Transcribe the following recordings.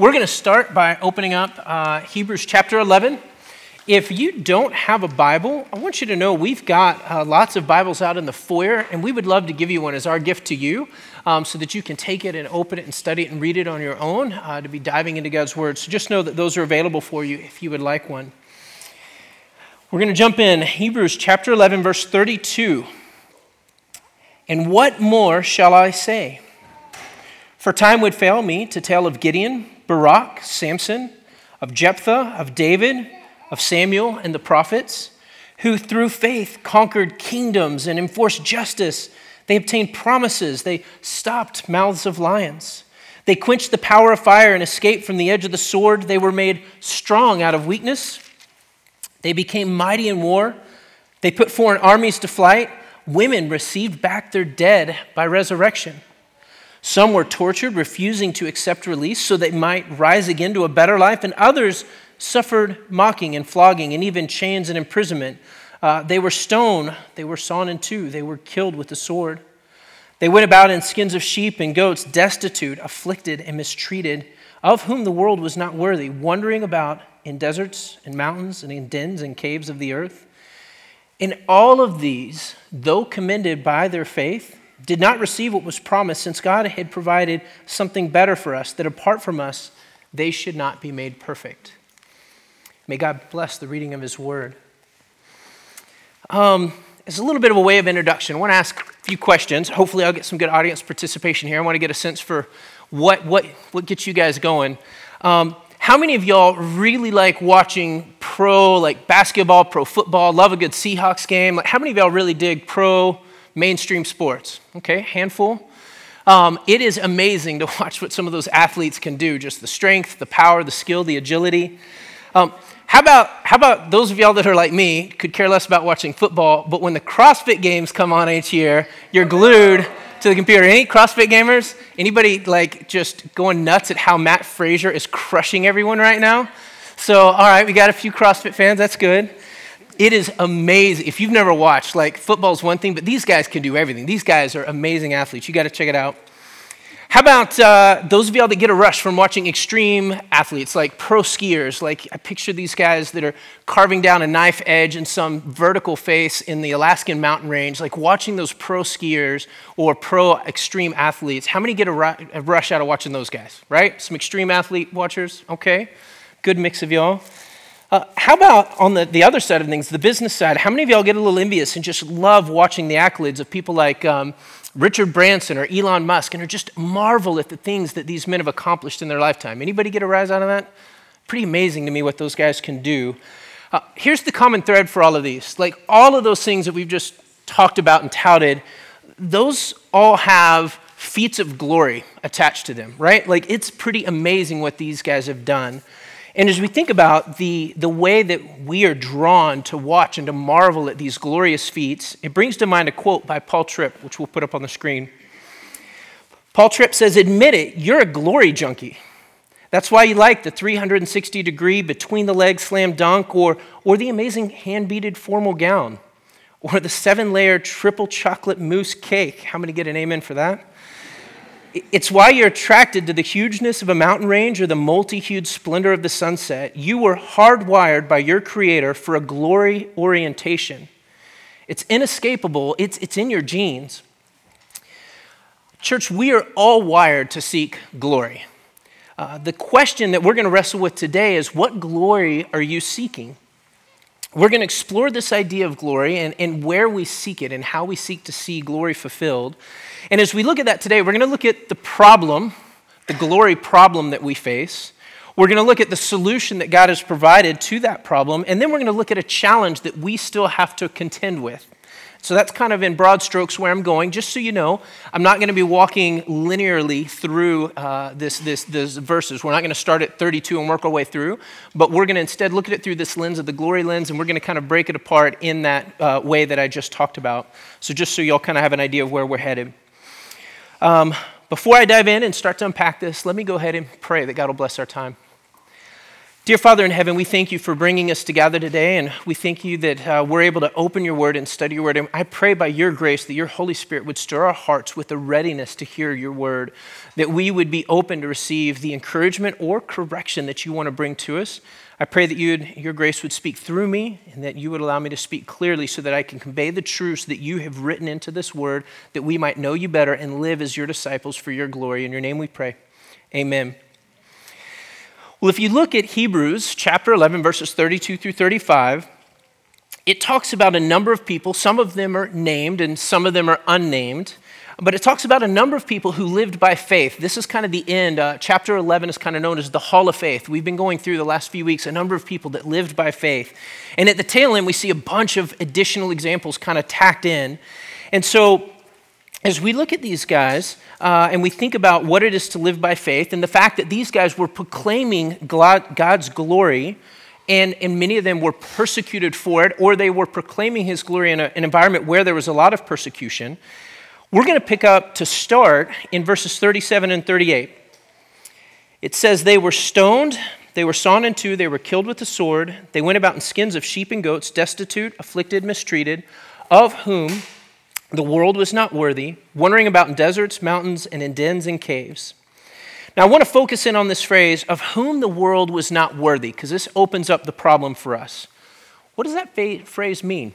We're going to start by opening up uh, Hebrews chapter 11. If you don't have a Bible, I want you to know we've got uh, lots of Bibles out in the foyer, and we would love to give you one as our gift to you um, so that you can take it and open it and study it and read it on your own uh, to be diving into God's Word. So just know that those are available for you if you would like one. We're going to jump in Hebrews chapter 11, verse 32. And what more shall I say? For time would fail me to tell of Gideon, Barak, Samson, of Jephthah, of David, of Samuel, and the prophets, who through faith conquered kingdoms and enforced justice. They obtained promises. They stopped mouths of lions. They quenched the power of fire and escaped from the edge of the sword. They were made strong out of weakness. They became mighty in war. They put foreign armies to flight. Women received back their dead by resurrection. Some were tortured, refusing to accept release so they might rise again to a better life, and others suffered mocking and flogging and even chains and imprisonment. Uh, they were stoned, they were sawn in two, they were killed with the sword. They went about in skins of sheep and goats, destitute, afflicted, and mistreated, of whom the world was not worthy, wandering about in deserts and mountains and in dens and caves of the earth. In all of these, though commended by their faith, did not receive what was promised, since God had provided something better for us, that apart from us, they should not be made perfect. May God bless the reading of His word. Um, as a little bit of a way of introduction, I want to ask a few questions. Hopefully, I'll get some good audience participation here. I want to get a sense for what, what, what gets you guys going. Um, how many of y'all really like watching pro, like basketball, pro football, love a good Seahawks game? Like, how many of y'all really dig pro mainstream sports. Okay, handful. Um, it is amazing to watch what some of those athletes can do just the strength, the power, the skill, the agility. Um, how, about, how about those of y'all that are like me, could care less about watching football, but when the CrossFit games come on each year, you're glued to the computer. Any CrossFit gamers? Anybody like just going nuts at how Mat Fraser is crushing everyone right now? So, all right, we got a few CrossFit fans. That's good. It is amazing. If you've never watched, like football's one thing, but these guys can do everything. These guys are amazing athletes. You got to check it out. How about uh, those of y'all that get a rush from watching extreme athletes, like pro skiers? Like, I picture these guys that are carving down a knife edge in some vertical face in the Alaskan mountain range, like watching those pro skiers or pro extreme athletes. How many get a, ru- a rush out of watching those guys, right? Some extreme athlete watchers? Okay. Good mix of y'all. Uh, how about on the, the other side of things, the business side? How many of y'all get a little envious and just love watching the accolades of people like um, Richard Branson or Elon Musk and are just marvel at the things that these men have accomplished in their lifetime? Anybody get a rise out of that? Pretty amazing to me what those guys can do. Uh, here's the common thread for all of these. Like all of those things that we've just talked about and touted, those all have feats of glory attached to them, right? Like it's pretty amazing what these guys have done. And as we think about the, the way that we are drawn to watch and to marvel at these glorious feats, it brings to mind a quote by Paul Tripp, which we'll put up on the screen. Paul Tripp says, Admit it, you're a glory junkie. That's why you like the 360 degree between the legs slam dunk or, or the amazing hand beaded formal gown or the seven layer triple chocolate mousse cake. How many get an amen for that? It's why you're attracted to the hugeness of a mountain range or the multi hued splendor of the sunset. You were hardwired by your Creator for a glory orientation. It's inescapable, it's, it's in your genes. Church, we are all wired to seek glory. Uh, the question that we're going to wrestle with today is what glory are you seeking? We're going to explore this idea of glory and, and where we seek it and how we seek to see glory fulfilled. And as we look at that today, we're going to look at the problem, the glory problem that we face. We're going to look at the solution that God has provided to that problem. And then we're going to look at a challenge that we still have to contend with. So that's kind of in broad strokes where I'm going. Just so you know, I'm not going to be walking linearly through uh, this, this, this verses. We're not going to start at 32 and work our way through, but we're going to instead look at it through this lens of the glory lens, and we're going to kind of break it apart in that uh, way that I just talked about. So just so y'all kind of have an idea of where we're headed. Um, before I dive in and start to unpack this, let me go ahead and pray that God will bless our time. Dear Father in heaven, we thank you for bringing us together today, and we thank you that uh, we're able to open your word and study your word. And I pray by your grace that your Holy Spirit would stir our hearts with a readiness to hear your word, that we would be open to receive the encouragement or correction that you want to bring to us. I pray that your grace would speak through me and that you would allow me to speak clearly so that I can convey the truths that you have written into this word, that we might know you better and live as your disciples for your glory. In your name we pray. Amen. Well, if you look at Hebrews chapter 11, verses 32 through 35, it talks about a number of people. Some of them are named and some of them are unnamed. But it talks about a number of people who lived by faith. This is kind of the end. Uh, chapter 11 is kind of known as the Hall of Faith. We've been going through the last few weeks a number of people that lived by faith. And at the tail end, we see a bunch of additional examples kind of tacked in. And so as we look at these guys uh, and we think about what it is to live by faith and the fact that these guys were proclaiming God's glory, and, and many of them were persecuted for it, or they were proclaiming his glory in a, an environment where there was a lot of persecution, we're going to pick up to start in verses 37 and 38. It says, They were stoned, they were sawn in two, they were killed with the sword, they went about in skins of sheep and goats, destitute, afflicted, mistreated, of whom the world was not worthy, wandering about in deserts, mountains, and in dens and caves. Now, I want to focus in on this phrase of whom the world was not worthy, because this opens up the problem for us. What does that phrase mean?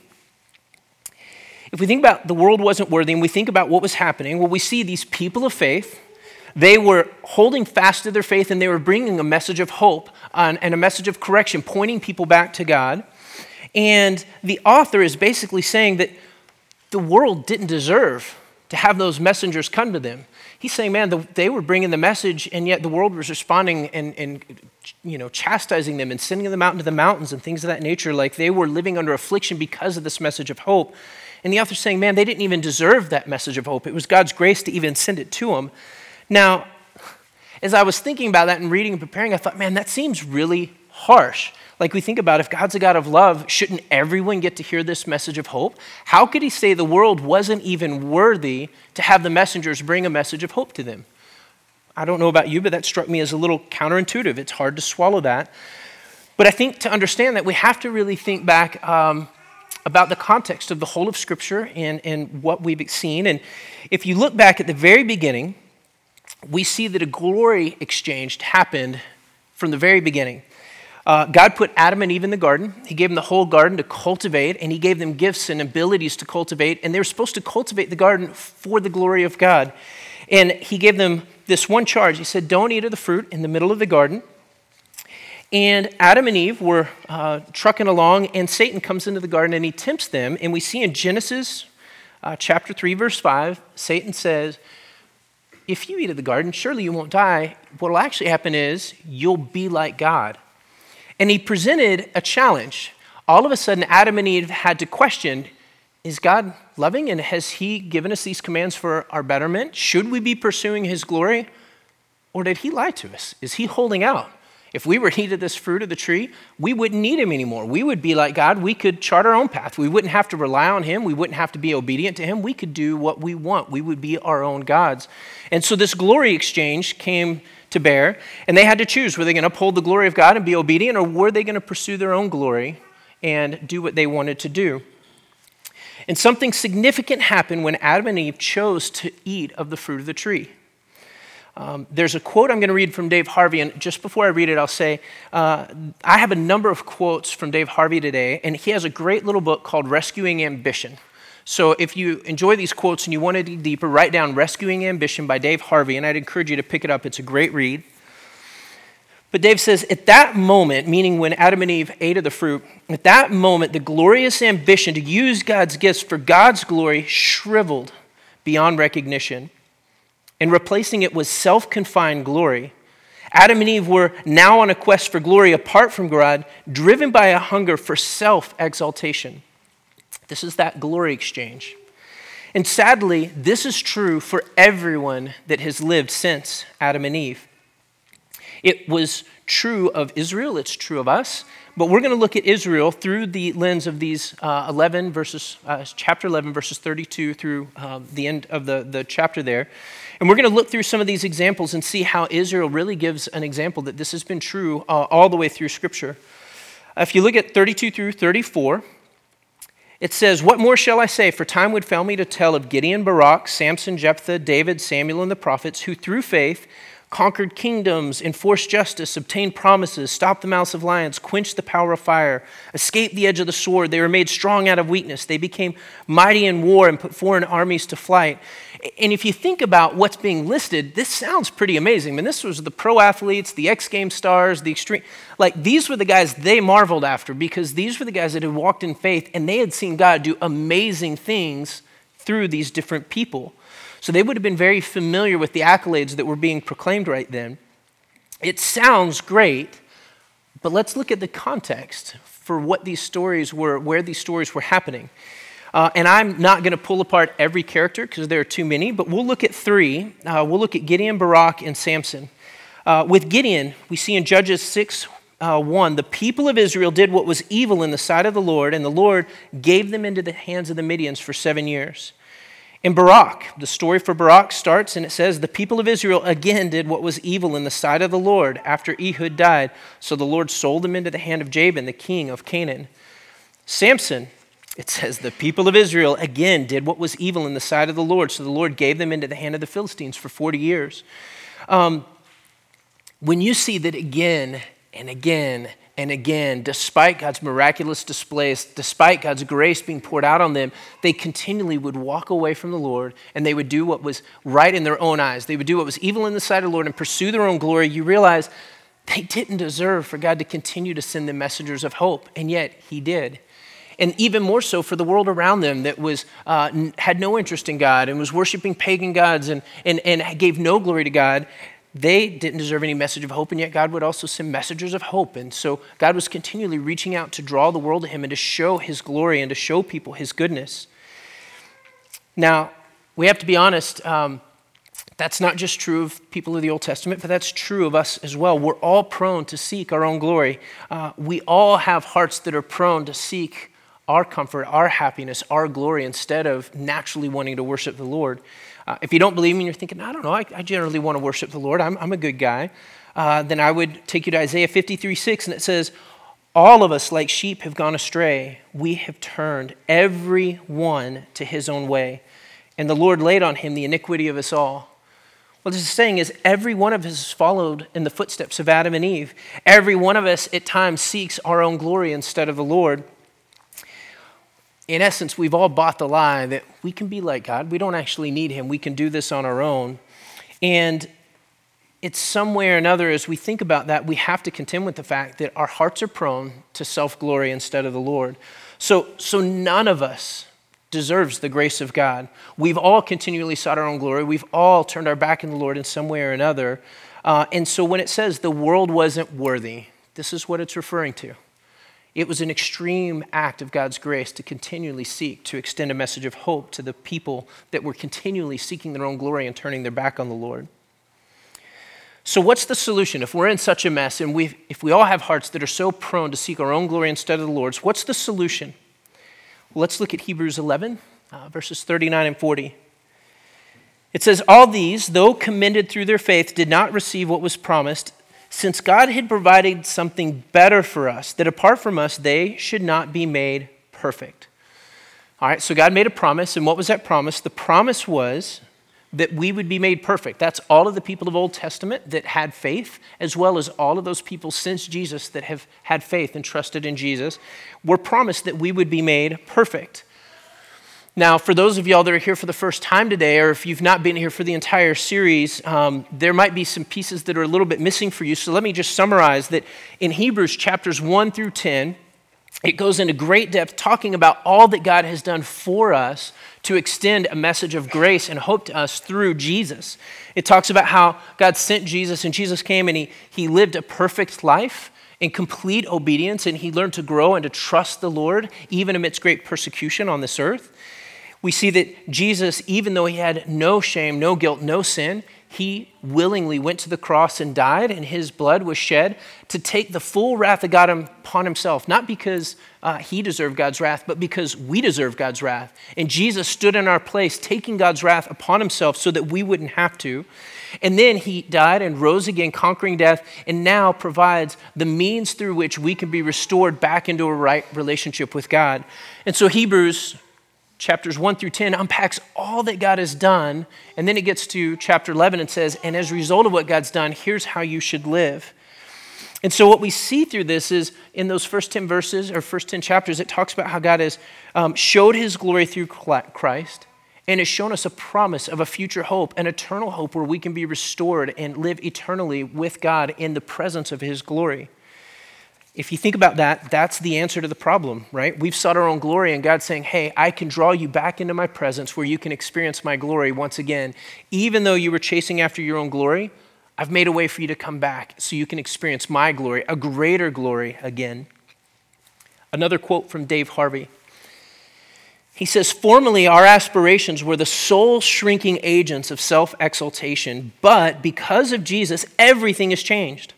If we think about the world wasn't worthy and we think about what was happening, well, we see these people of faith. They were holding fast to their faith and they were bringing a message of hope and a message of correction, pointing people back to God. And the author is basically saying that the world didn't deserve to have those messengers come to them. He's saying, man, the, they were bringing the message, and yet the world was responding and, and, you know, chastising them and sending them out into the mountains and things of that nature. Like they were living under affliction because of this message of hope. And the author's saying, man, they didn't even deserve that message of hope. It was God's grace to even send it to them. Now, as I was thinking about that and reading and preparing, I thought, man, that seems really harsh. Like we think about if God's a God of love, shouldn't everyone get to hear this message of hope? How could he say the world wasn't even worthy to have the messengers bring a message of hope to them? I don't know about you, but that struck me as a little counterintuitive. It's hard to swallow that. But I think to understand that, we have to really think back um, about the context of the whole of Scripture and, and what we've seen. And if you look back at the very beginning, we see that a glory exchange happened from the very beginning. Uh, God put Adam and Eve in the garden. He gave them the whole garden to cultivate, and He gave them gifts and abilities to cultivate. And they were supposed to cultivate the garden for the glory of God. And He gave them this one charge. He said, Don't eat of the fruit in the middle of the garden. And Adam and Eve were uh, trucking along, and Satan comes into the garden and he tempts them. And we see in Genesis uh, chapter 3, verse 5, Satan says, If you eat of the garden, surely you won't die. What will actually happen is you'll be like God. And he presented a challenge. All of a sudden, Adam and Eve had to question is God loving and has he given us these commands for our betterment? Should we be pursuing his glory? Or did he lie to us? Is he holding out? If we were eat this fruit of the tree, we wouldn't need him anymore. We would be like God. We could chart our own path. We wouldn't have to rely on him. We wouldn't have to be obedient to him. We could do what we want. We would be our own gods. And so this glory exchange came to bear, and they had to choose were they going to uphold the glory of God and be obedient, or were they going to pursue their own glory and do what they wanted to do? And something significant happened when Adam and Eve chose to eat of the fruit of the tree. Um, there's a quote I'm going to read from Dave Harvey, and just before I read it, I'll say uh, I have a number of quotes from Dave Harvey today, and he has a great little book called Rescuing Ambition. So if you enjoy these quotes and you want to dig deeper, write down Rescuing Ambition by Dave Harvey, and I'd encourage you to pick it up. It's a great read. But Dave says, at that moment, meaning when Adam and Eve ate of the fruit, at that moment, the glorious ambition to use God's gifts for God's glory shriveled beyond recognition. And replacing it with self confined glory. Adam and Eve were now on a quest for glory apart from God, driven by a hunger for self exaltation. This is that glory exchange. And sadly, this is true for everyone that has lived since Adam and Eve. It was true of Israel, it's true of us, but we're going to look at Israel through the lens of these uh, 11 verses, uh, chapter 11, verses 32 through um, the end of the, the chapter there. And we're going to look through some of these examples and see how Israel really gives an example that this has been true uh, all the way through Scripture. If you look at 32 through 34, it says, What more shall I say? For time would fail me to tell of Gideon, Barak, Samson, Jephthah, David, Samuel, and the prophets, who through faith conquered kingdoms, enforced justice, obtained promises, stopped the mouths of lions, quenched the power of fire, escaped the edge of the sword. They were made strong out of weakness. They became mighty in war and put foreign armies to flight. And if you think about what's being listed, this sounds pretty amazing. I mean, this was the pro athletes, the X Game stars, the extreme. Like, these were the guys they marveled after because these were the guys that had walked in faith and they had seen God do amazing things through these different people. So they would have been very familiar with the accolades that were being proclaimed right then. It sounds great, but let's look at the context for what these stories were, where these stories were happening. Uh, and I'm not going to pull apart every character because there are too many, but we'll look at three. Uh, we'll look at Gideon, Barak, and Samson. Uh, with Gideon, we see in Judges 6 uh, 1 the people of Israel did what was evil in the sight of the Lord, and the Lord gave them into the hands of the Midians for seven years. In Barak, the story for Barak starts and it says, The people of Israel again did what was evil in the sight of the Lord after Ehud died. So the Lord sold them into the hand of Jabin, the king of Canaan. Samson, it says, the people of Israel again did what was evil in the sight of the Lord. So the Lord gave them into the hand of the Philistines for 40 years. Um, when you see that again and again and again, despite God's miraculous displays, despite God's grace being poured out on them, they continually would walk away from the Lord and they would do what was right in their own eyes. They would do what was evil in the sight of the Lord and pursue their own glory. You realize they didn't deserve for God to continue to send them messengers of hope, and yet He did and even more so for the world around them that was, uh, had no interest in God and was worshiping pagan gods and, and, and gave no glory to God. They didn't deserve any message of hope, and yet God would also send messengers of hope. And so God was continually reaching out to draw the world to Him and to show His glory and to show people His goodness. Now, we have to be honest. Um, that's not just true of people of the Old Testament, but that's true of us as well. We're all prone to seek our own glory. Uh, we all have hearts that are prone to seek our comfort, our happiness, our glory, instead of naturally wanting to worship the Lord. Uh, if you don't believe me and you're thinking, I don't know, I, I generally want to worship the Lord, I'm, I'm a good guy, uh, then I would take you to Isaiah 53 6, and it says, All of us, like sheep, have gone astray. We have turned every one to his own way, and the Lord laid on him the iniquity of us all. What this is saying is every one of us has followed in the footsteps of Adam and Eve. Every one of us at times seeks our own glory instead of the Lord in essence, we've all bought the lie that we can be like God. We don't actually need Him. We can do this on our own. And it's some way or another, as we think about that, we have to contend with the fact that our hearts are prone to self glory instead of the Lord. So, so none of us deserves the grace of God. We've all continually sought our own glory. We've all turned our back on the Lord in some way or another. Uh, and so when it says the world wasn't worthy, this is what it's referring to. It was an extreme act of God's grace to continually seek to extend a message of hope to the people that were continually seeking their own glory and turning their back on the Lord. So, what's the solution? If we're in such a mess and we if we all have hearts that are so prone to seek our own glory instead of the Lord's, what's the solution? Well, let's look at Hebrews 11, uh, verses 39 and 40. It says, All these, though commended through their faith, did not receive what was promised since God had provided something better for us, that apart from us, they should not be made perfect. All right, so God made a promise, and what was that promise? The promise was that we would be made perfect. That's all of the people of Old Testament that had faith, as well as all of those people since Jesus that have had faith and trusted in Jesus, were promised that we would be made perfect. Now, for those of y'all that are here for the first time today, or if you've not been here for the entire series, um, there might be some pieces that are a little bit missing for you. So let me just summarize that in Hebrews chapters 1 through 10, it goes into great depth talking about all that God has done for us to extend a message of grace and hope to us through Jesus. It talks about how God sent Jesus, and Jesus came and he, he lived a perfect life in complete obedience, and he learned to grow and to trust the Lord even amidst great persecution on this earth we see that Jesus, even though he had no shame, no guilt, no sin, he willingly went to the cross and died, and his blood was shed to take the full wrath of God upon himself, not because uh, he deserved God's wrath, but because we deserve God's wrath. And Jesus stood in our place, taking God's wrath upon himself so that we wouldn't have to. And then he died and rose again, conquering death, and now provides the means through which we can be restored back into a right relationship with God. And so Hebrews chapters 1 through 10 unpacks all that God has done. And then it gets to chapter 11 and says, And as a result of what God's done, here's how you should live. And so, what we see through this is in those first 10 verses or first 10 chapters, it talks about how God has um, showed his glory through Christ and has shown us a promise of a future hope, an eternal hope where we can be restored and live eternally with God in the presence of his glory if you think about that, that's the answer to the problem, right? We've sought our own glory, and God's saying, Hey, I can draw you back into my presence where you can experience my glory once again. Even though you were chasing after your own glory, I've made a way for you to come back so you can experience my glory, a greater glory again. Another quote from Dave Harvey. He says, Formerly, our aspirations were the soul shrinking agents of self exaltation, but because of Jesus, everything has changed.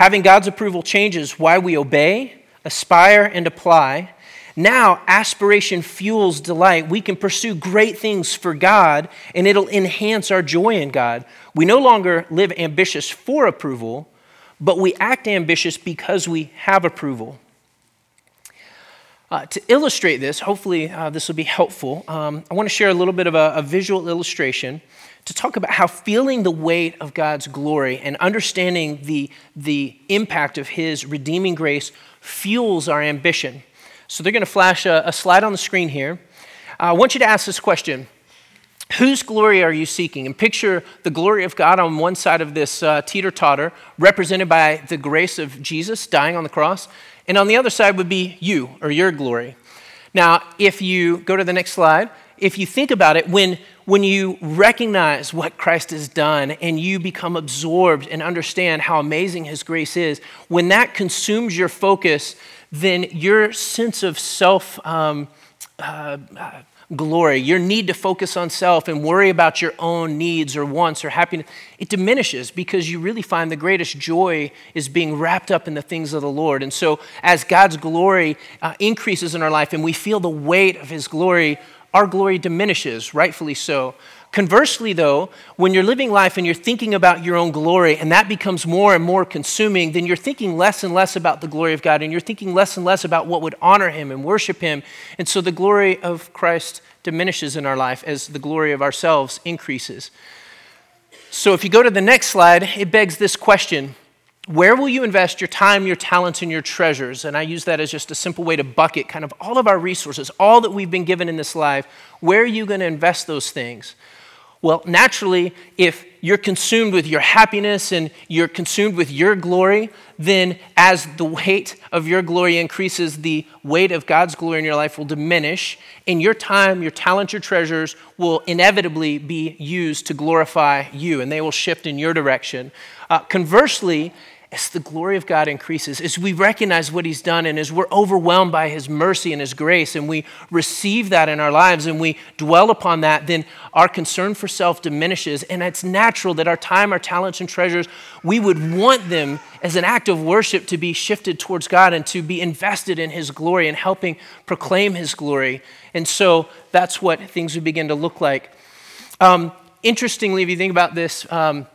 Having God's approval changes why we obey, aspire, and apply. Now, aspiration fuels delight. We can pursue great things for God, and it'll enhance our joy in God. We no longer live ambitious for approval, but we act ambitious because we have approval. Uh, to illustrate this, hopefully uh, this will be helpful, um, I want to share a little bit of a, a visual illustration to talk about how feeling the weight of God's glory and understanding the, the impact of His redeeming grace fuels our ambition. So they're going to flash a, a slide on the screen here. Uh, I want you to ask this question Whose glory are you seeking? And picture the glory of God on one side of this uh, teeter totter, represented by the grace of Jesus dying on the cross. And on the other side would be you or your glory. Now, if you go to the next slide, if you think about it, when, when you recognize what Christ has done and you become absorbed and understand how amazing his grace is, when that consumes your focus, then your sense of self um, uh, glory, your need to focus on self and worry about your own needs or wants or happiness, it diminishes because you really find the greatest joy is being wrapped up in the things of the Lord. And so, as God's glory uh, increases in our life and we feel the weight of his glory, our glory diminishes, rightfully so. Conversely, though, when you're living life and you're thinking about your own glory and that becomes more and more consuming, then you're thinking less and less about the glory of God and you're thinking less and less about what would honor Him and worship Him. And so the glory of Christ diminishes in our life as the glory of ourselves increases. So if you go to the next slide, it begs this question where will you invest your time, your talents, and your treasures? And I use that as just a simple way to bucket kind of all of our resources, all that we've been given in this life. Where are you going to invest those things? Well, naturally, if you're consumed with your happiness and you're consumed with your glory, then as the weight of your glory increases, the weight of God's glory in your life will diminish, and your time, your talent, your treasures will inevitably be used to glorify you, and they will shift in your direction. Uh, conversely, as the glory of God increases, as we recognize what He's done, and as we're overwhelmed by His mercy and His grace, and we receive that in our lives and we dwell upon that, then our concern for self diminishes. And it's natural that our time, our talents, and treasures, we would want them as an act of worship to be shifted towards God and to be invested in His glory and helping proclaim His glory. And so that's what things would begin to look like. Um, interestingly, if you think about this, um,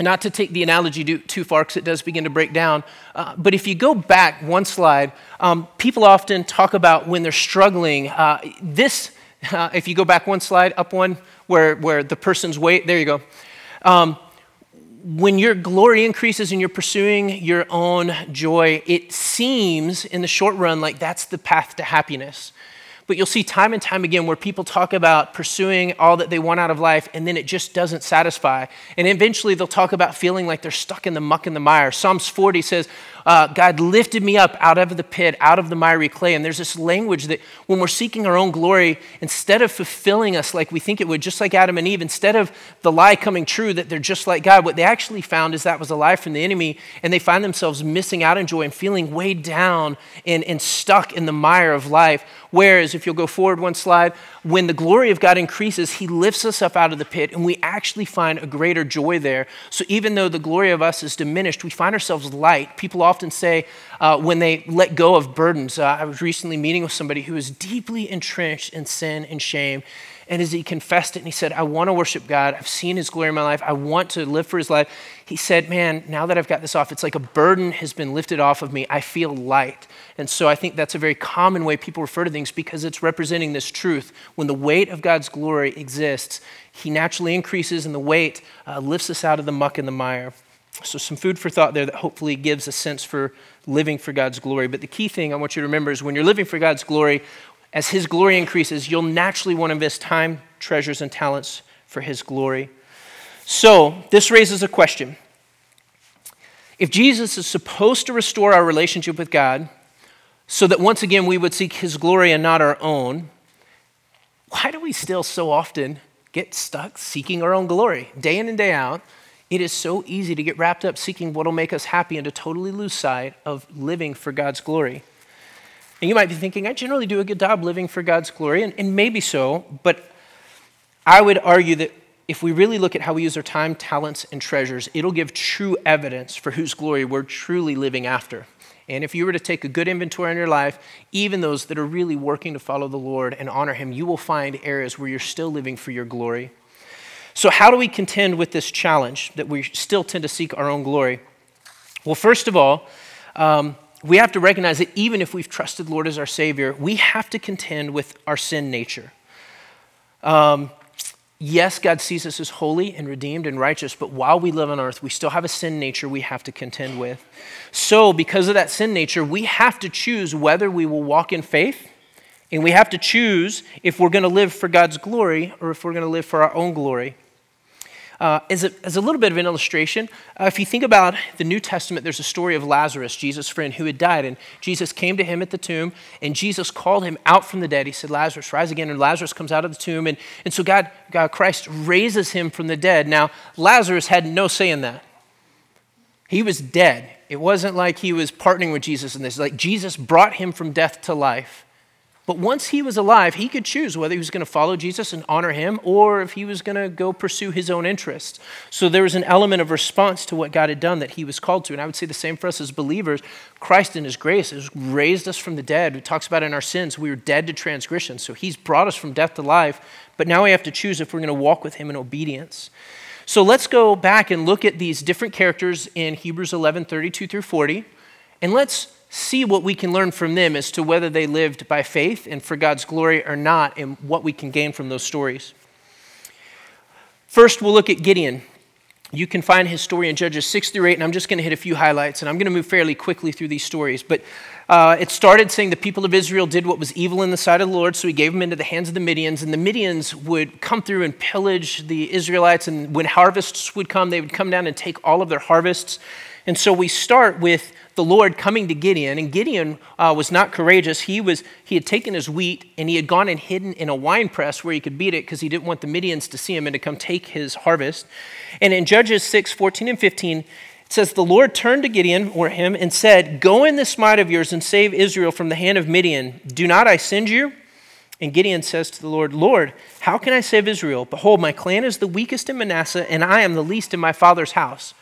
not to take the analogy too far because it does begin to break down, uh, but if you go back one slide, um, people often talk about when they're struggling. Uh, this, uh, if you go back one slide, up one, where, where the person's weight, there you go. Um, when your glory increases and you're pursuing your own joy, it seems in the short run like that's the path to happiness. But you'll see time and time again where people talk about pursuing all that they want out of life and then it just doesn't satisfy. And eventually they'll talk about feeling like they're stuck in the muck and the mire. Psalms 40 says, uh, God lifted me up out of the pit, out of the miry clay. And there's this language that when we're seeking our own glory, instead of fulfilling us like we think it would, just like Adam and Eve, instead of the lie coming true that they're just like God, what they actually found is that was a lie from the enemy. And they find themselves missing out on joy and feeling weighed down and, and stuck in the mire of life. Whereas if you'll go forward one slide, when the glory of God increases, he lifts us up out of the pit, and we actually find a greater joy there. So even though the glory of us is diminished, we find ourselves light. People often say uh, when they let go of burdens, uh, I was recently meeting with somebody who was deeply entrenched in sin and shame. And as he confessed it and he said, I want to worship God. I've seen his glory in my life. I want to live for his life. He said, Man, now that I've got this off, it's like a burden has been lifted off of me. I feel light. And so I think that's a very common way people refer to things because it's representing this truth. When the weight of God's glory exists, he naturally increases and the weight uh, lifts us out of the muck and the mire. So, some food for thought there that hopefully gives a sense for living for God's glory. But the key thing I want you to remember is when you're living for God's glory, as His glory increases, you'll naturally want to invest time, treasures, and talents for His glory. So, this raises a question. If Jesus is supposed to restore our relationship with God so that once again we would seek His glory and not our own, why do we still so often get stuck seeking our own glory? Day in and day out, it is so easy to get wrapped up seeking what will make us happy and to totally lose sight of living for God's glory. And you might be thinking, I generally do a good job living for God's glory, and, and maybe so, but I would argue that if we really look at how we use our time, talents, and treasures, it'll give true evidence for whose glory we're truly living after. And if you were to take a good inventory in your life, even those that are really working to follow the Lord and honor Him, you will find areas where you're still living for your glory. So, how do we contend with this challenge that we still tend to seek our own glory? Well, first of all, um, we have to recognize that even if we've trusted Lord as our Savior, we have to contend with our sin nature. Um, yes, God sees us as holy and redeemed and righteous, but while we live on earth, we still have a sin nature we have to contend with. So, because of that sin nature, we have to choose whether we will walk in faith, and we have to choose if we're going to live for God's glory or if we're going to live for our own glory. Uh, as, a, as a little bit of an illustration, uh, if you think about the New Testament, there's a story of Lazarus, Jesus' friend, who had died. And Jesus came to him at the tomb, and Jesus called him out from the dead. He said, Lazarus, rise again. And Lazarus comes out of the tomb. And, and so God, God, Christ raises him from the dead. Now, Lazarus had no say in that. He was dead. It wasn't like he was partnering with Jesus in this. Like Jesus brought him from death to life. But once he was alive, he could choose whether he was going to follow Jesus and honor him or if he was going to go pursue his own interests. So there was an element of response to what God had done that he was called to. And I would say the same for us as believers. Christ, in his grace, has raised us from the dead. He talks about in our sins, we were dead to transgression. So he's brought us from death to life. But now we have to choose if we're going to walk with him in obedience. So let's go back and look at these different characters in Hebrews 11 32 through 40. And let's see what we can learn from them as to whether they lived by faith and for God's glory or not, and what we can gain from those stories. First, we'll look at Gideon. You can find his story in Judges 6 through 8, and I'm just going to hit a few highlights, and I'm going to move fairly quickly through these stories. But uh, it started saying the people of Israel did what was evil in the sight of the Lord, so he gave them into the hands of the Midians, and the Midians would come through and pillage the Israelites, and when harvests would come, they would come down and take all of their harvests. And so we start with the Lord coming to Gideon, and Gideon uh, was not courageous. He, was, he had taken his wheat and he had gone and hidden in a wine press where he could beat it because he didn't want the Midians to see him and to come take his harvest. And in Judges 6 14 and 15, it says, The Lord turned to Gideon or him and said, Go in this might of yours and save Israel from the hand of Midian. Do not I send you? And Gideon says to the Lord, Lord, how can I save Israel? Behold, my clan is the weakest in Manasseh, and I am the least in my father's house.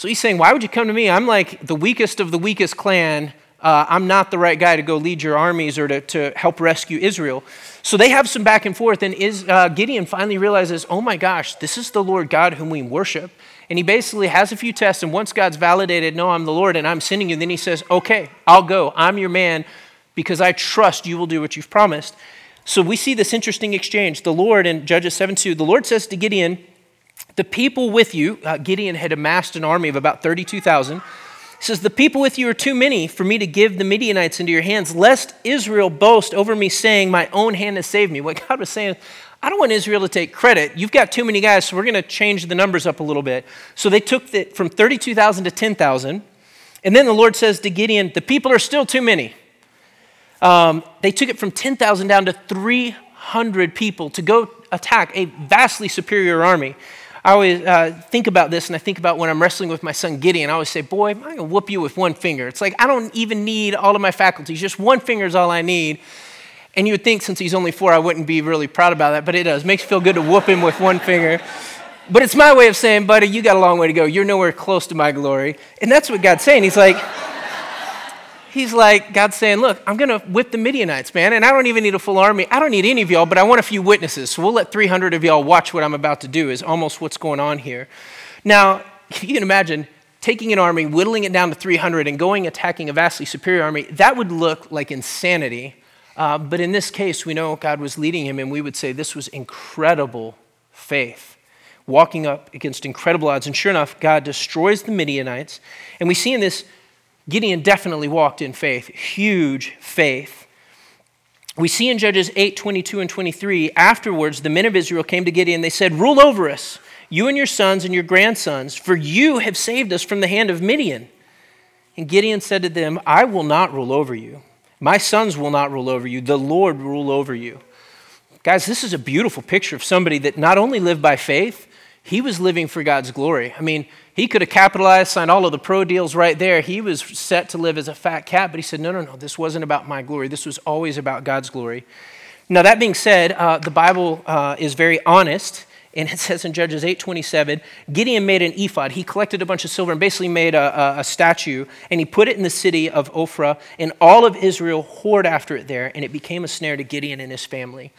So he's saying, Why would you come to me? I'm like the weakest of the weakest clan. Uh, I'm not the right guy to go lead your armies or to, to help rescue Israel. So they have some back and forth, and is, uh, Gideon finally realizes, oh my gosh, this is the Lord God whom we worship. And he basically has a few tests, and once God's validated, no, I'm the Lord and I'm sending you, then he says, okay, I'll go. I'm your man because I trust you will do what you've promised. So we see this interesting exchange. The Lord in Judges 7 2, the Lord says to Gideon, the people with you, uh, Gideon had amassed an army of about 32,000. He says, The people with you are too many for me to give the Midianites into your hands, lest Israel boast over me, saying, My own hand has saved me. What God was saying, I don't want Israel to take credit. You've got too many guys, so we're going to change the numbers up a little bit. So they took it from 32,000 to 10,000. And then the Lord says to Gideon, The people are still too many. Um, they took it from 10,000 down to 300 people to go attack a vastly superior army. I always uh, think about this, and I think about when I'm wrestling with my son Gideon. I always say, Boy, I'm going to whoop you with one finger. It's like I don't even need all of my faculties, just one finger is all I need. And you would think since he's only four, I wouldn't be really proud about that, but it does. Makes me feel good to whoop him with one finger. But it's my way of saying, buddy, you got a long way to go. You're nowhere close to my glory. And that's what God's saying. He's like, he's like, God's saying, look, I'm going to whip the Midianites, man, and I don't even need a full army. I don't need any of y'all, but I want a few witnesses. So we'll let 300 of y'all watch what I'm about to do, is almost what's going on here. Now, you can imagine taking an army, whittling it down to 300, and going attacking a vastly superior army. That would look like insanity. Uh, but in this case, we know God was leading him, and we would say this was incredible faith, walking up against incredible odds. And sure enough, God destroys the Midianites. And we see in this Gideon definitely walked in faith, huge faith. We see in Judges 8 22 and 23, afterwards, the men of Israel came to Gideon. They said, Rule over us, you and your sons and your grandsons, for you have saved us from the hand of Midian. And Gideon said to them, I will not rule over you. My sons will not rule over you. The Lord rule over you. Guys, this is a beautiful picture of somebody that not only lived by faith, he was living for God's glory. I mean, he could have capitalized, signed all of the pro deals right there. He was set to live as a fat cat, but he said, no, no, no, this wasn't about my glory. This was always about God's glory. Now, that being said, uh, the Bible uh, is very honest. And it says in Judges 8:27, Gideon made an ephod. He collected a bunch of silver and basically made a, a, a, statue, and he put it in the city of Ophrah, and all of Israel whored after it there, and it became a snare to Gideon and his family.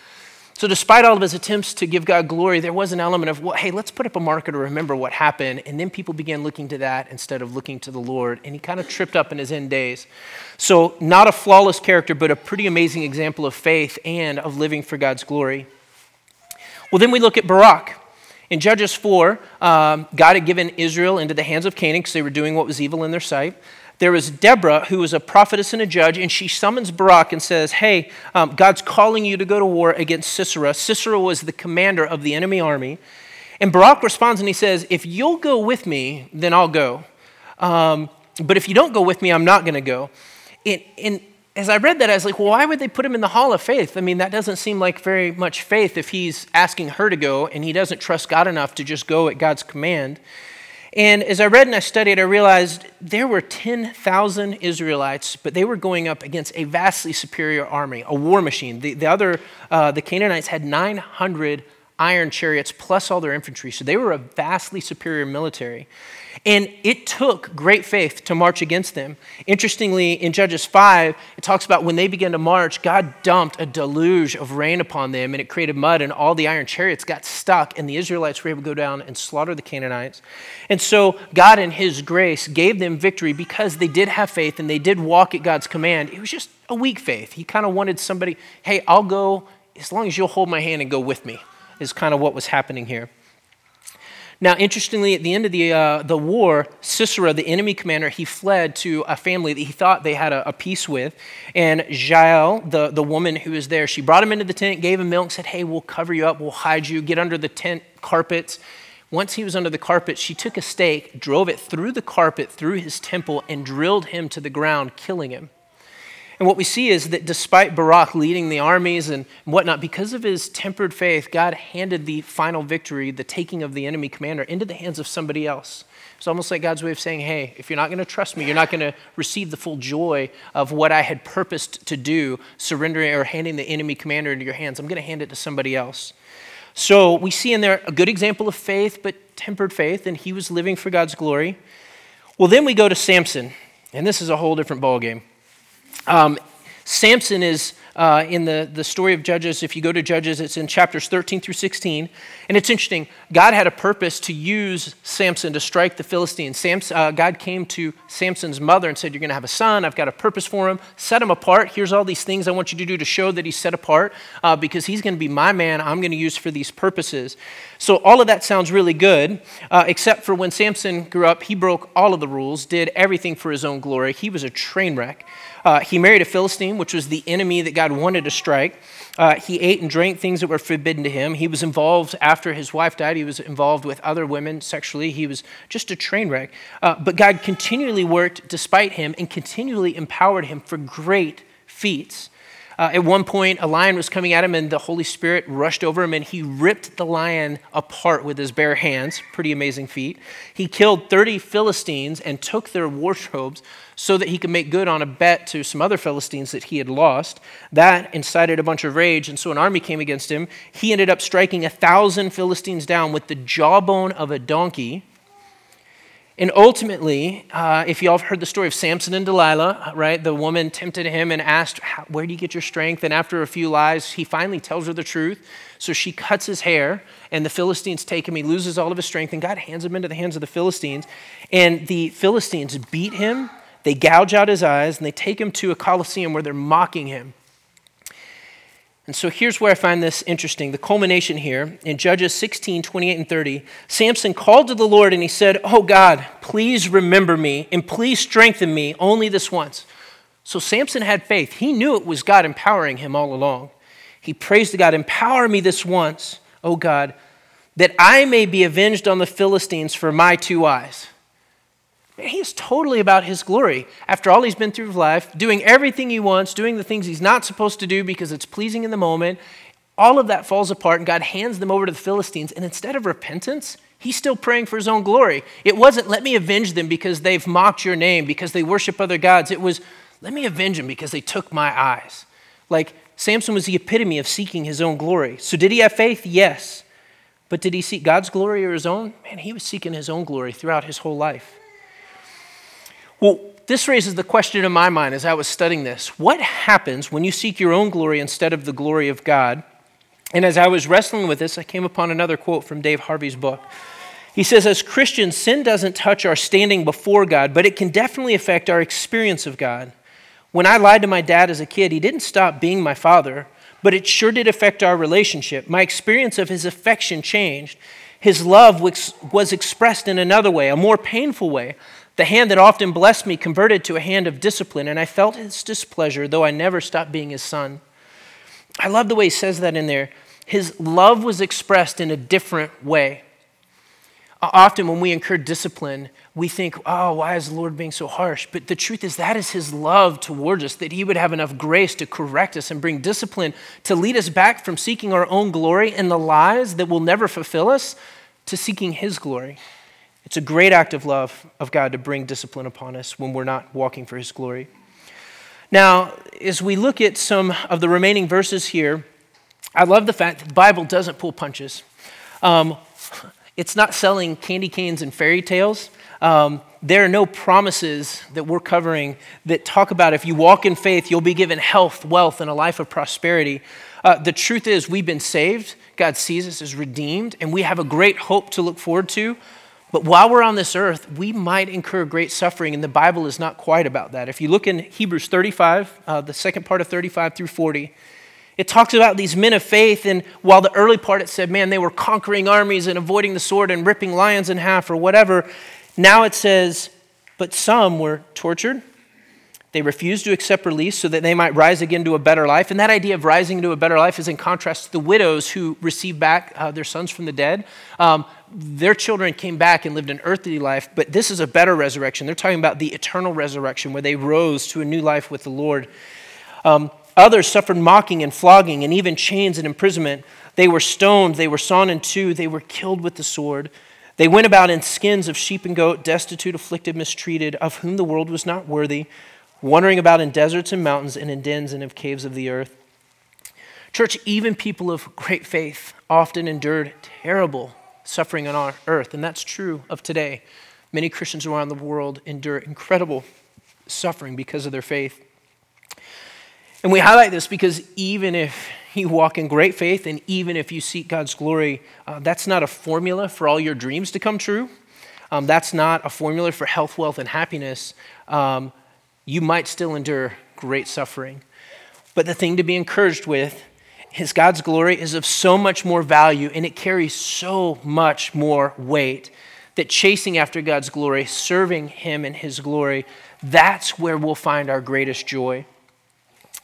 So, despite all of his attempts to give God glory, there was an element of, well, hey, let's put up a marker to remember what happened. And then people began looking to that instead of looking to the Lord. And he kind of tripped up in his end days. So, not a flawless character, but a pretty amazing example of faith and of living for God's glory. Well, then we look at Barak. In Judges 4, um, God had given Israel into the hands of Canaan because they were doing what was evil in their sight there was Deborah, who is a prophetess and a judge, and she summons Barak and says, Hey, um, God's calling you to go to war against Sisera. Sisera was the commander of the enemy army. And Barak responds and he says, If you'll go with me, then I'll go. Um, but if you don't go with me, I'm not going to go. And, and as I read that, I was like, well, why would they put him in the hall of faith? I mean, that doesn't seem like very much faith if he's asking her to go and he doesn't trust God enough to just go at God's command. And as I read and I studied, I realized there were 10,000 Israelites, but they were going up against a vastly superior army, a war machine. The, the other, uh, the Canaanites had 900 iron chariots plus all their infantry, so they were a vastly superior military. And it took great faith to march against them. Interestingly, in Judges 5, it talks about when they began to march, God dumped a deluge of rain upon them, and it created mud, and all the iron chariots got stuck, and the Israelites were able to go down and slaughter the Canaanites. And so, God, in His grace, gave them victory because they did have faith and they did walk at God's command. It was just a weak faith. He kind of wanted somebody, hey, I'll go as long as you'll hold my hand and go with me, is kind of what was happening here. Now, interestingly, at the end of the, uh, the war, Sisera, the enemy commander, he fled to a family that he thought they had a, a peace with. And Jael, the, the woman who was there, she brought him into the tent, gave him milk, said, Hey, we'll cover you up, we'll hide you, get under the tent carpets. Once he was under the carpet, she took a stake, drove it through the carpet, through his temple, and drilled him to the ground, killing him. And what we see is that despite Barak leading the armies and whatnot, because of his tempered faith, God handed the final victory, the taking of the enemy commander, into the hands of somebody else. It's almost like God's way of saying, hey, if you're not going to trust me, you're not going to receive the full joy of what I had purposed to do, surrendering or handing the enemy commander into your hands. I'm going to hand it to somebody else. So we see in there a good example of faith, but tempered faith, and he was living for God's glory. Well, then we go to Samson, and this is a whole different ballgame. Um, Samson is uh, in the, the story of Judges. If you go to Judges, it's in chapters 13 through 16. And it's interesting. God had a purpose to use Samson to strike the Philistines. Samson, uh, God came to Samson's mother and said, You're going to have a son. I've got a purpose for him. Set him apart. Here's all these things I want you to do to show that he's set apart uh, because he's going to be my man. I'm going to use for these purposes. So all of that sounds really good, uh, except for when Samson grew up, he broke all of the rules, did everything for his own glory. He was a train wreck. Uh, he married a Philistine, which was the enemy that God wanted to strike. Uh, he ate and drank things that were forbidden to him. He was involved, after his wife died, he was involved with other women sexually. He was just a train wreck. Uh, but God continually worked despite him and continually empowered him for great feats. Uh, at one point, a lion was coming at him, and the Holy Spirit rushed over him, and he ripped the lion apart with his bare hands. Pretty amazing feat. He killed 30 Philistines and took their wardrobes so that he could make good on a bet to some other Philistines that he had lost. That incited a bunch of rage, and so an army came against him. He ended up striking a thousand Philistines down with the jawbone of a donkey. And ultimately, uh, if y'all have heard the story of Samson and Delilah, right? The woman tempted him and asked, Where do you get your strength? And after a few lies, he finally tells her the truth. So she cuts his hair, and the Philistines take him. He loses all of his strength, and God hands him into the hands of the Philistines. And the Philistines beat him they gouge out his eyes and they take him to a coliseum where they're mocking him. And so here's where I find this interesting the culmination here in Judges 16, 28, and 30. Samson called to the Lord and he said, Oh God, please remember me and please strengthen me only this once. So Samson had faith. He knew it was God empowering him all along. He prays to God, Empower me this once, oh God, that I may be avenged on the Philistines for my two eyes. He's totally about his glory. After all he's been through life, doing everything he wants, doing the things he's not supposed to do because it's pleasing in the moment, all of that falls apart, and God hands them over to the Philistines. And instead of repentance, he's still praying for his own glory. It wasn't, let me avenge them because they've mocked your name, because they worship other gods. It was, let me avenge them because they took my eyes. Like, Samson was the epitome of seeking his own glory. So, did he have faith? Yes. But did he seek God's glory or his own? Man, he was seeking his own glory throughout his whole life. Well, this raises the question in my mind as I was studying this what happens when you seek your own glory instead of the glory of God? And as I was wrestling with this, I came upon another quote from Dave Harvey's book. He says, As Christians, sin doesn't touch our standing before God, but it can definitely affect our experience of God. When I lied to my dad as a kid, he didn't stop being my father, but it sure did affect our relationship. My experience of his affection changed. His love was expressed in another way, a more painful way. The hand that often blessed me converted to a hand of discipline, and I felt his displeasure, though I never stopped being his son. I love the way he says that in there. His love was expressed in a different way. Uh, often, when we incur discipline, we think, oh, why is the Lord being so harsh? But the truth is, that is His love towards us, that He would have enough grace to correct us and bring discipline to lead us back from seeking our own glory and the lies that will never fulfill us to seeking His glory. It's a great act of love of God to bring discipline upon us when we're not walking for His glory. Now, as we look at some of the remaining verses here, I love the fact that the Bible doesn't pull punches. Um, it's not selling candy canes and fairy tales. Um, there are no promises that we're covering that talk about if you walk in faith, you'll be given health, wealth, and a life of prosperity. Uh, the truth is, we've been saved. God sees us as redeemed, and we have a great hope to look forward to. But while we're on this earth, we might incur great suffering, and the Bible is not quite about that. If you look in Hebrews 35, uh, the second part of 35 through 40, it talks about these men of faith, and while the early part it said, man, they were conquering armies and avoiding the sword and ripping lions in half or whatever, now it says, but some were tortured they refused to accept release so that they might rise again to a better life. And that idea of rising to a better life is in contrast to the widows who received back uh, their sons from the dead. Um, their children came back and lived an earthly life, but this is a better resurrection. They're talking about the eternal resurrection where they rose to a new life with the Lord. Um, others suffered mocking and flogging and even chains and imprisonment. They were stoned, they were sawn in two, they were killed with the sword. They went about in skins of sheep and goat, destitute, afflicted, mistreated, of whom the world was not worthy wandering about in deserts and mountains and in dens and in caves of the earth. Church, even people of great faith often endured terrible suffering on our earth, and that's true of today. Many Christians around the world endure incredible suffering because of their faith. And we highlight this because even if you walk in great faith and even if you seek God's glory, uh, that's not a formula for all your dreams to come true. Um, that's not a formula for health, wealth, and happiness. Um, you might still endure great suffering. But the thing to be encouraged with is God's glory is of so much more value and it carries so much more weight that chasing after God's glory, serving Him in His glory, that's where we'll find our greatest joy.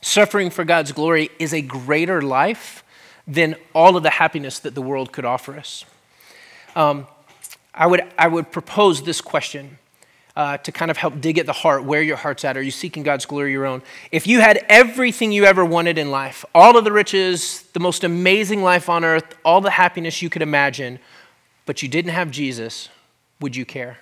Suffering for God's glory is a greater life than all of the happiness that the world could offer us. Um, I, would, I would propose this question uh, to kind of help dig at the heart where your heart's at. Are you seeking God's glory or your own? If you had everything you ever wanted in life, all of the riches, the most amazing life on earth, all the happiness you could imagine, but you didn't have Jesus, would you care?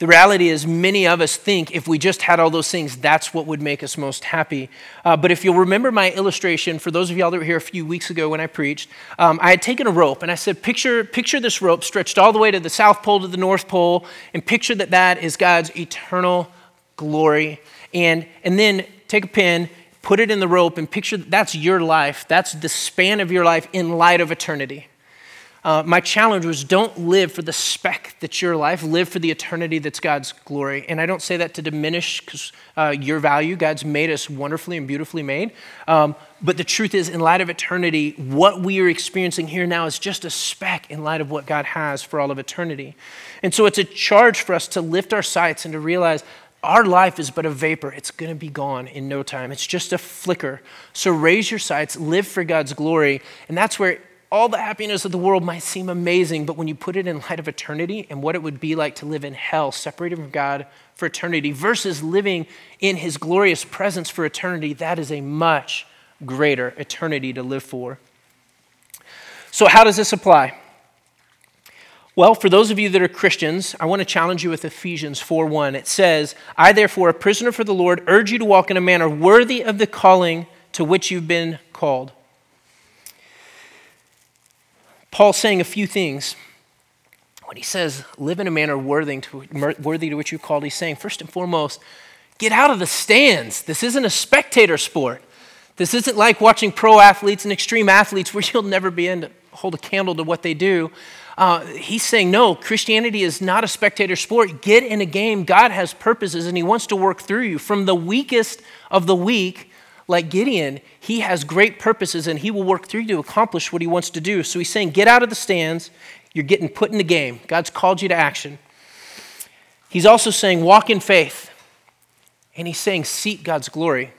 The reality is, many of us think if we just had all those things, that's what would make us most happy. Uh, but if you'll remember my illustration, for those of y'all that were here a few weeks ago when I preached, um, I had taken a rope and I said, picture, picture this rope stretched all the way to the South Pole to the North Pole, and picture that that is God's eternal glory. And, and then take a pin, put it in the rope, and picture that that's your life. That's the span of your life in light of eternity. Uh, my challenge was don't live for the speck that's your life, live for the eternity that's God's glory. And I don't say that to diminish uh, your value. God's made us wonderfully and beautifully made. Um, but the truth is, in light of eternity, what we are experiencing here now is just a speck in light of what God has for all of eternity. And so it's a charge for us to lift our sights and to realize our life is but a vapor. It's going to be gone in no time. It's just a flicker. So raise your sights, live for God's glory. And that's where all the happiness of the world might seem amazing, but when you put it in light of eternity and what it would be like to live in hell, separated from God for eternity, versus living in his glorious presence for eternity, that is a much greater eternity to live for. So, how does this apply? Well, for those of you that are Christians, I want to challenge you with Ephesians 4:1. It says, "I therefore, a prisoner for the Lord, urge you to walk in a manner worthy of the calling to which you've been called." Paul's saying a few things. When he says, live in a manner worthy to, worthy to which you called, he's saying, first and foremost, get out of the stands. This isn't a spectator sport. This isn't like watching pro athletes and extreme athletes where you'll never be able to hold a candle to what they do. Uh, he's saying, no, Christianity is not a spectator sport. Get in a game. God has purposes and he wants to work through you. From the weakest of the weak like Gideon, he has great purposes and he will work through you to accomplish what he wants to do. So he's saying, get out of the stands. You're getting put in the game. God's called you to action. He's also saying, walk in faith. And he's saying, seek God's glory.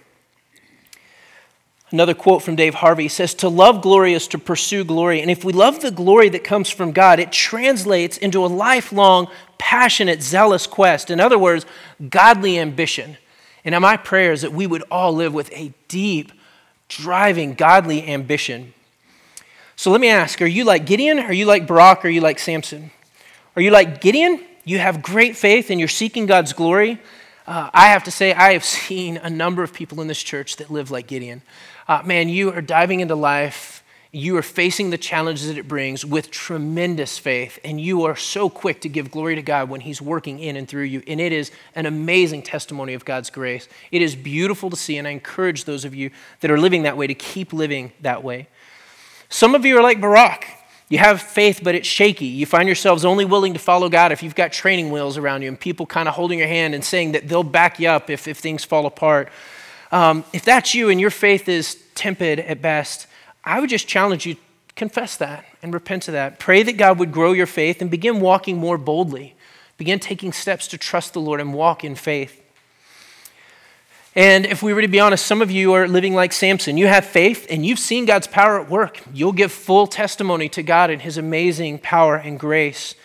Another quote from Dave Harvey says, To love glory is to pursue glory. And if we love the glory that comes from God, it translates into a lifelong, passionate, zealous quest. In other words, godly ambition. And my prayer is that we would all live with a deep, driving, godly ambition. So let me ask are you like Gideon? Are you like Barak? Are you like Samson? Are you like Gideon? You have great faith and you're seeking God's glory. Uh, I have to say, I have seen a number of people in this church that live like Gideon. Uh, man, you are diving into life you are facing the challenges that it brings with tremendous faith, and you are so quick to give glory to God when He's working in and through you. And it is an amazing testimony of God's grace. It is beautiful to see, and I encourage those of you that are living that way to keep living that way. Some of you are like Barak. You have faith, but it's shaky. You find yourselves only willing to follow God if you've got training wheels around you and people kind of holding your hand and saying that they'll back you up if, if things fall apart. Um, if that's you and your faith is tepid at best, I would just challenge you confess that and repent of that. Pray that God would grow your faith and begin walking more boldly. Begin taking steps to trust the Lord and walk in faith. And if we were to be honest, some of you are living like Samson. You have faith and you've seen God's power at work. You'll give full testimony to God and his amazing power and grace,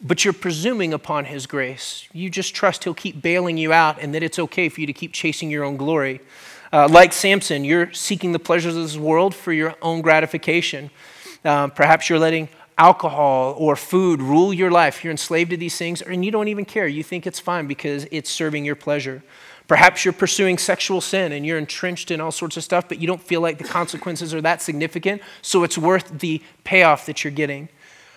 but you're presuming upon his grace. You just trust he'll keep bailing you out and that it's okay for you to keep chasing your own glory. Uh, like Samson, you're seeking the pleasures of this world for your own gratification. Uh, perhaps you're letting alcohol or food rule your life. You're enslaved to these things, and you don't even care. You think it's fine because it's serving your pleasure. Perhaps you're pursuing sexual sin and you're entrenched in all sorts of stuff, but you don't feel like the consequences are that significant, so it's worth the payoff that you're getting.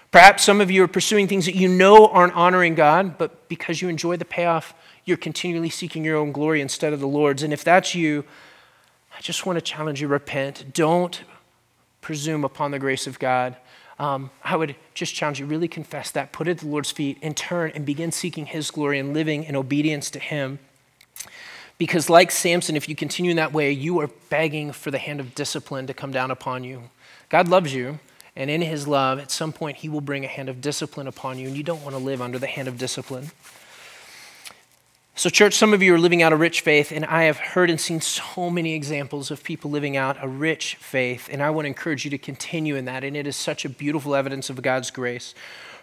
Perhaps some of you are pursuing things that you know aren't honoring God, but because you enjoy the payoff, you're continually seeking your own glory instead of the Lord's. And if that's you, I just want to challenge you repent. Don't presume upon the grace of God. Um, I would just challenge you really confess that, put it at the Lord's feet, and turn and begin seeking His glory and living in obedience to Him. Because, like Samson, if you continue in that way, you are begging for the hand of discipline to come down upon you. God loves you, and in His love, at some point, He will bring a hand of discipline upon you, and you don't want to live under the hand of discipline. So, church, some of you are living out a rich faith, and I have heard and seen so many examples of people living out a rich faith, and I want to encourage you to continue in that. And it is such a beautiful evidence of God's grace.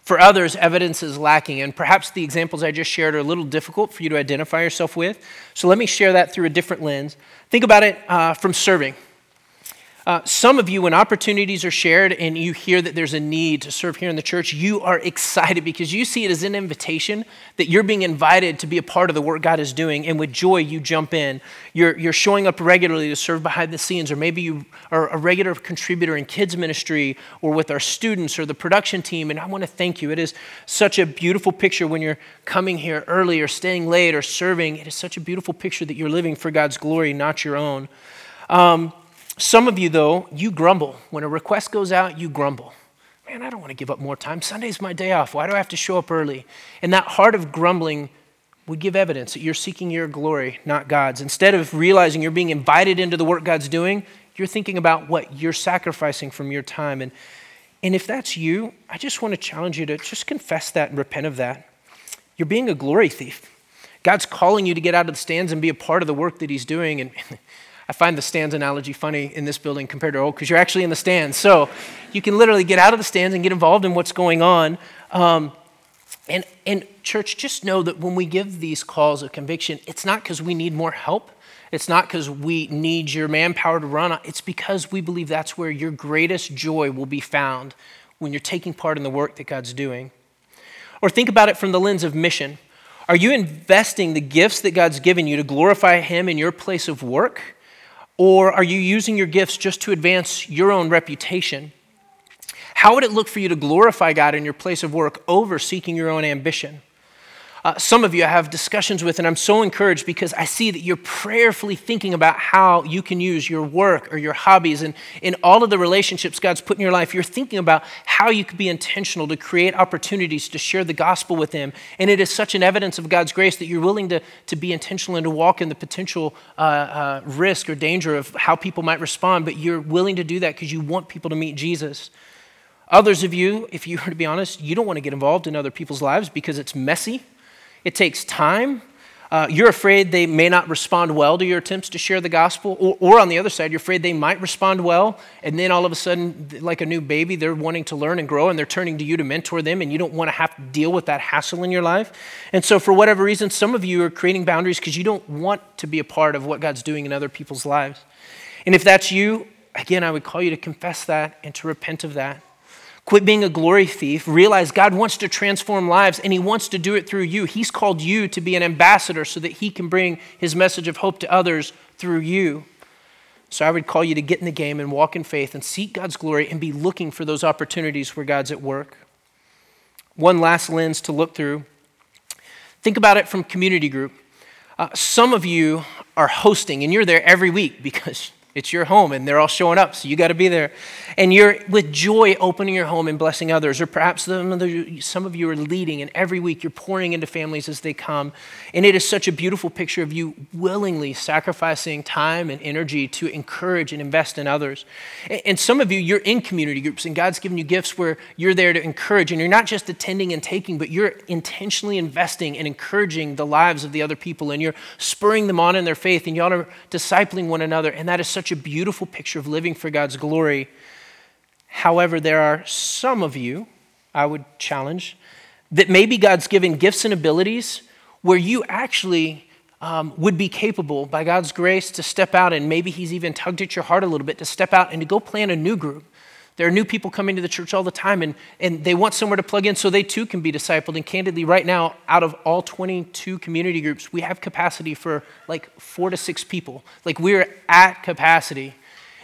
For others, evidence is lacking, and perhaps the examples I just shared are a little difficult for you to identify yourself with. So let me share that through a different lens. Think about it uh, from serving. Uh, some of you, when opportunities are shared and you hear that there's a need to serve here in the church, you are excited because you see it as an invitation that you're being invited to be a part of the work God is doing. And with joy, you jump in. You're, you're showing up regularly to serve behind the scenes, or maybe you are a regular contributor in kids' ministry or with our students or the production team. And I want to thank you. It is such a beautiful picture when you're coming here early or staying late or serving. It is such a beautiful picture that you're living for God's glory, not your own. Um, some of you, though, you grumble. When a request goes out, you grumble. Man, I don't want to give up more time. Sunday's my day off. Why do I have to show up early? And that heart of grumbling would give evidence that you're seeking your glory, not God's. Instead of realizing you're being invited into the work God's doing, you're thinking about what you're sacrificing from your time. And, and if that's you, I just want to challenge you to just confess that and repent of that. You're being a glory thief. God's calling you to get out of the stands and be a part of the work that He's doing. And I find the stands analogy funny in this building compared to old because you're actually in the stands. So you can literally get out of the stands and get involved in what's going on. Um, and, and, church, just know that when we give these calls of conviction, it's not because we need more help. It's not because we need your manpower to run. It's because we believe that's where your greatest joy will be found when you're taking part in the work that God's doing. Or think about it from the lens of mission. Are you investing the gifts that God's given you to glorify Him in your place of work? Or are you using your gifts just to advance your own reputation? How would it look for you to glorify God in your place of work over seeking your own ambition? Uh, some of you I have discussions with, and I'm so encouraged because I see that you're prayerfully thinking about how you can use your work or your hobbies and in all of the relationships God's put in your life. You're thinking about how you could be intentional to create opportunities to share the gospel with them. And it is such an evidence of God's grace that you're willing to, to be intentional and to walk in the potential uh, uh, risk or danger of how people might respond, but you're willing to do that because you want people to meet Jesus. Others of you, if you were to be honest, you don't want to get involved in other people's lives because it's messy it takes time. Uh, you're afraid they may not respond well to your attempts to share the gospel. Or, or, on the other side, you're afraid they might respond well, and then all of a sudden, like a new baby, they're wanting to learn and grow, and they're turning to you to mentor them, and you don't want to have to deal with that hassle in your life. And so, for whatever reason, some of you are creating boundaries because you don't want to be a part of what God's doing in other people's lives. And if that's you, again, I would call you to confess that and to repent of that. Quit being a glory thief. Realize God wants to transform lives and He wants to do it through you. He's called you to be an ambassador so that He can bring His message of hope to others through you. So I would call you to get in the game and walk in faith and seek God's glory and be looking for those opportunities where God's at work. One last lens to look through. Think about it from community group. Uh, some of you are hosting and you're there every week because it's your home and they're all showing up, so you got to be there. And you're with joy opening your home and blessing others. Or perhaps some of you are leading, and every week you're pouring into families as they come. And it is such a beautiful picture of you willingly sacrificing time and energy to encourage and invest in others. And some of you, you're in community groups, and God's given you gifts where you're there to encourage. And you're not just attending and taking, but you're intentionally investing and encouraging the lives of the other people, and you're spurring them on in their faith, and y'all are discipling one another. And that is such such a beautiful picture of living for God's glory. However, there are some of you, I would challenge, that maybe God's given gifts and abilities where you actually um, would be capable, by God's grace, to step out, and maybe He's even tugged at your heart a little bit to step out and to go plan a new group. There are new people coming to the church all the time, and, and they want somewhere to plug in so they too can be discipled. And candidly, right now, out of all 22 community groups, we have capacity for like four to six people. Like we're at capacity.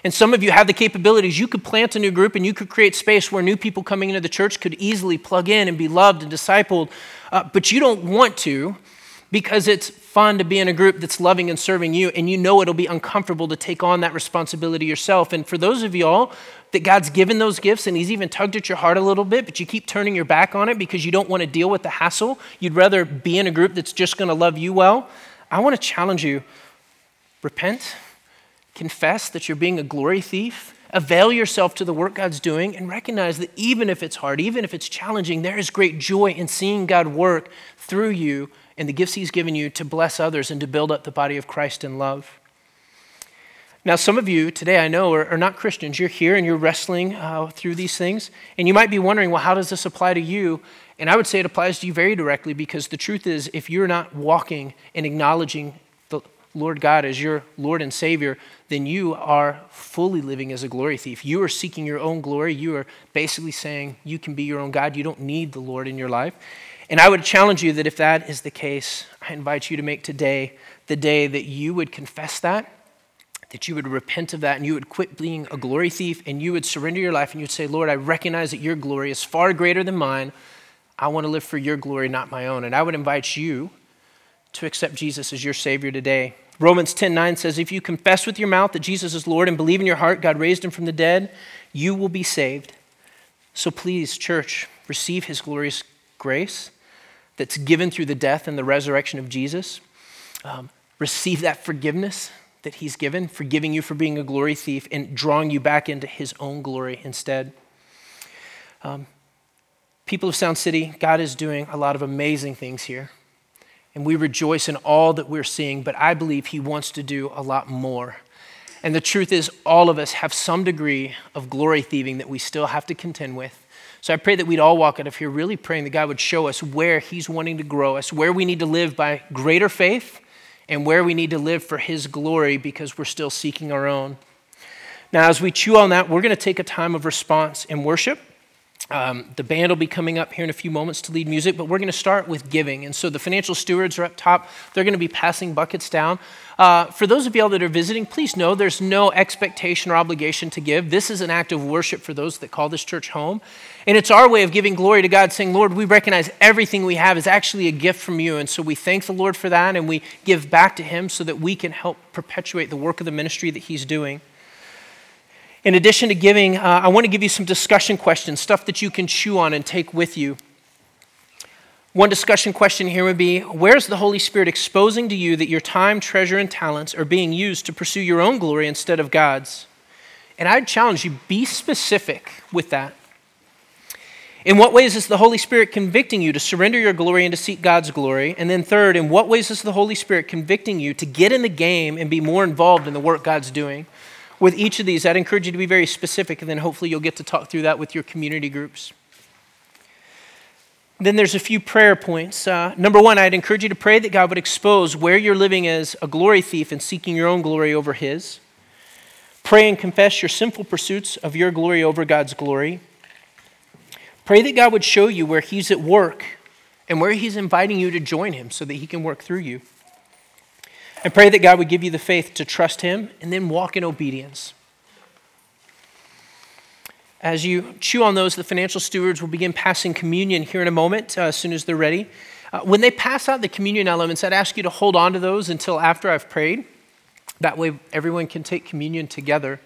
And some of you have the capabilities. You could plant a new group and you could create space where new people coming into the church could easily plug in and be loved and discipled. Uh, but you don't want to because it's fun to be in a group that's loving and serving you, and you know it'll be uncomfortable to take on that responsibility yourself. And for those of y'all that God's given those gifts and He's even tugged at your heart a little bit, but you keep turning your back on it because you don't want to deal with the hassle. You'd rather be in a group that's just going to love you well. I want to challenge you repent, confess that you're being a glory thief, avail yourself to the work God's doing, and recognize that even if it's hard, even if it's challenging, there is great joy in seeing God work through you and the gifts He's given you to bless others and to build up the body of Christ in love. Now, some of you today I know are, are not Christians. You're here and you're wrestling uh, through these things. And you might be wondering, well, how does this apply to you? And I would say it applies to you very directly because the truth is, if you're not walking and acknowledging the Lord God as your Lord and Savior, then you are fully living as a glory thief. You are seeking your own glory. You are basically saying you can be your own God. You don't need the Lord in your life. And I would challenge you that if that is the case, I invite you to make today the day that you would confess that that you would repent of that and you would quit being a glory thief and you would surrender your life and you'd say, Lord, I recognize that your glory is far greater than mine. I want to live for your glory, not my own. And I would invite you to accept Jesus as your Savior today. Romans 10 9 says, If you confess with your mouth that Jesus is Lord and believe in your heart God raised him from the dead, you will be saved. So please, church, receive his glorious grace that's given through the death and the resurrection of Jesus. Um, receive that forgiveness that he's given, forgiving you for being a glory thief and drawing you back into his own glory instead. Um, people of Sound City, God is doing a lot of amazing things here. And we rejoice in all that we're seeing, but I believe he wants to do a lot more. And the truth is, all of us have some degree of glory thieving that we still have to contend with. So I pray that we'd all walk out of here really praying that God would show us where He's wanting to grow us, where we need to live by greater faith and where we need to live for His glory because we're still seeking our own. Now, as we chew on that, we're going to take a time of response and worship. Um, the band will be coming up here in a few moments to lead music, but we're going to start with giving. And so the financial stewards are up top. They're going to be passing buckets down. Uh, for those of y'all that are visiting, please know there's no expectation or obligation to give. This is an act of worship for those that call this church home. And it's our way of giving glory to God, saying, Lord, we recognize everything we have is actually a gift from you. And so we thank the Lord for that and we give back to Him so that we can help perpetuate the work of the ministry that He's doing. In addition to giving, uh, I want to give you some discussion questions, stuff that you can chew on and take with you. One discussion question here would be Where's the Holy Spirit exposing to you that your time, treasure, and talents are being used to pursue your own glory instead of God's? And I'd challenge you be specific with that. In what ways is the Holy Spirit convicting you to surrender your glory and to seek God's glory? And then, third, in what ways is the Holy Spirit convicting you to get in the game and be more involved in the work God's doing? With each of these, I'd encourage you to be very specific, and then hopefully you'll get to talk through that with your community groups. Then there's a few prayer points. Uh, number one, I'd encourage you to pray that God would expose where you're living as a glory thief and seeking your own glory over His. Pray and confess your sinful pursuits of your glory over God's glory. Pray that God would show you where He's at work and where He's inviting you to join Him so that He can work through you. And pray that God would give you the faith to trust Him and then walk in obedience. As you chew on those, the financial stewards will begin passing communion here in a moment, uh, as soon as they're ready. Uh, when they pass out the communion elements, I'd ask you to hold on to those until after I've prayed. That way, everyone can take communion together.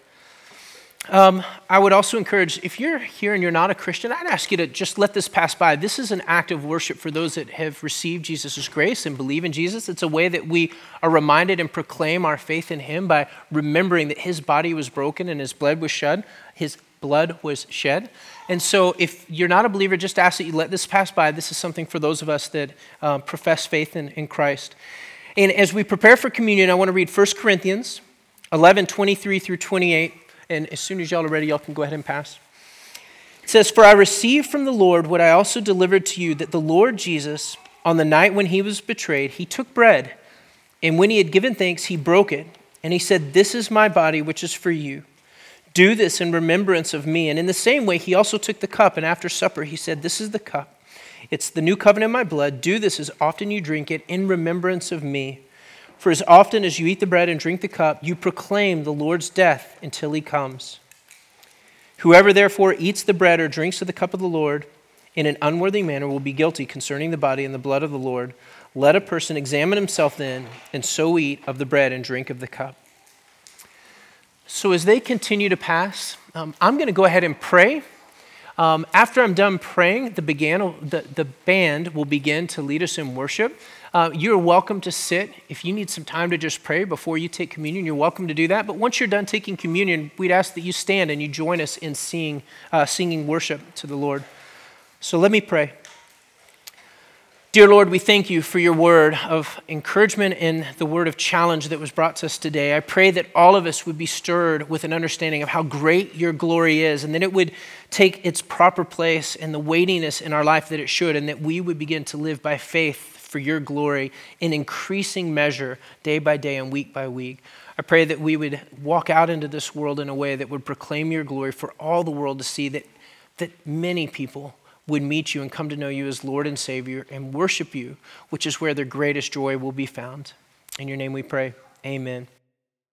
Um, I would also encourage, if you're here and you're not a Christian, I'd ask you to just let this pass by. This is an act of worship for those that have received Jesus' grace and believe in Jesus. It's a way that we are reminded and proclaim our faith in Him by remembering that His body was broken and His blood was shed. His blood was shed. And so, if you're not a believer, just ask that you let this pass by. This is something for those of us that um, profess faith in, in Christ. And as we prepare for communion, I want to read 1 Corinthians 11 23 through 28. And as soon as y'all are ready, y'all can go ahead and pass. It says, For I received from the Lord what I also delivered to you that the Lord Jesus, on the night when he was betrayed, he took bread, and when he had given thanks, he broke it, and he said, This is my body, which is for you. Do this in remembrance of me. And in the same way, he also took the cup, and after supper, he said, This is the cup. It's the new covenant in my blood. Do this as often you drink it in remembrance of me. For as often as you eat the bread and drink the cup, you proclaim the Lord's death until he comes. Whoever therefore eats the bread or drinks of the cup of the Lord in an unworthy manner will be guilty concerning the body and the blood of the Lord. Let a person examine himself then, and so eat of the bread and drink of the cup. So, as they continue to pass, um, I'm going to go ahead and pray. Um, after I'm done praying, the, began, the, the band will begin to lead us in worship. Uh, you're welcome to sit. If you need some time to just pray before you take communion, you're welcome to do that. But once you're done taking communion, we'd ask that you stand and you join us in uh, singing worship to the Lord. So let me pray. Dear Lord, we thank you for your word of encouragement and the word of challenge that was brought to us today. I pray that all of us would be stirred with an understanding of how great your glory is, and that it would take its proper place and the weightiness in our life that it should, and that we would begin to live by faith for your glory in increasing measure day by day and week by week. I pray that we would walk out into this world in a way that would proclaim your glory for all the world to see that, that many people would meet you and come to know you as Lord and Savior and worship you, which is where their greatest joy will be found. In your name we pray. Amen.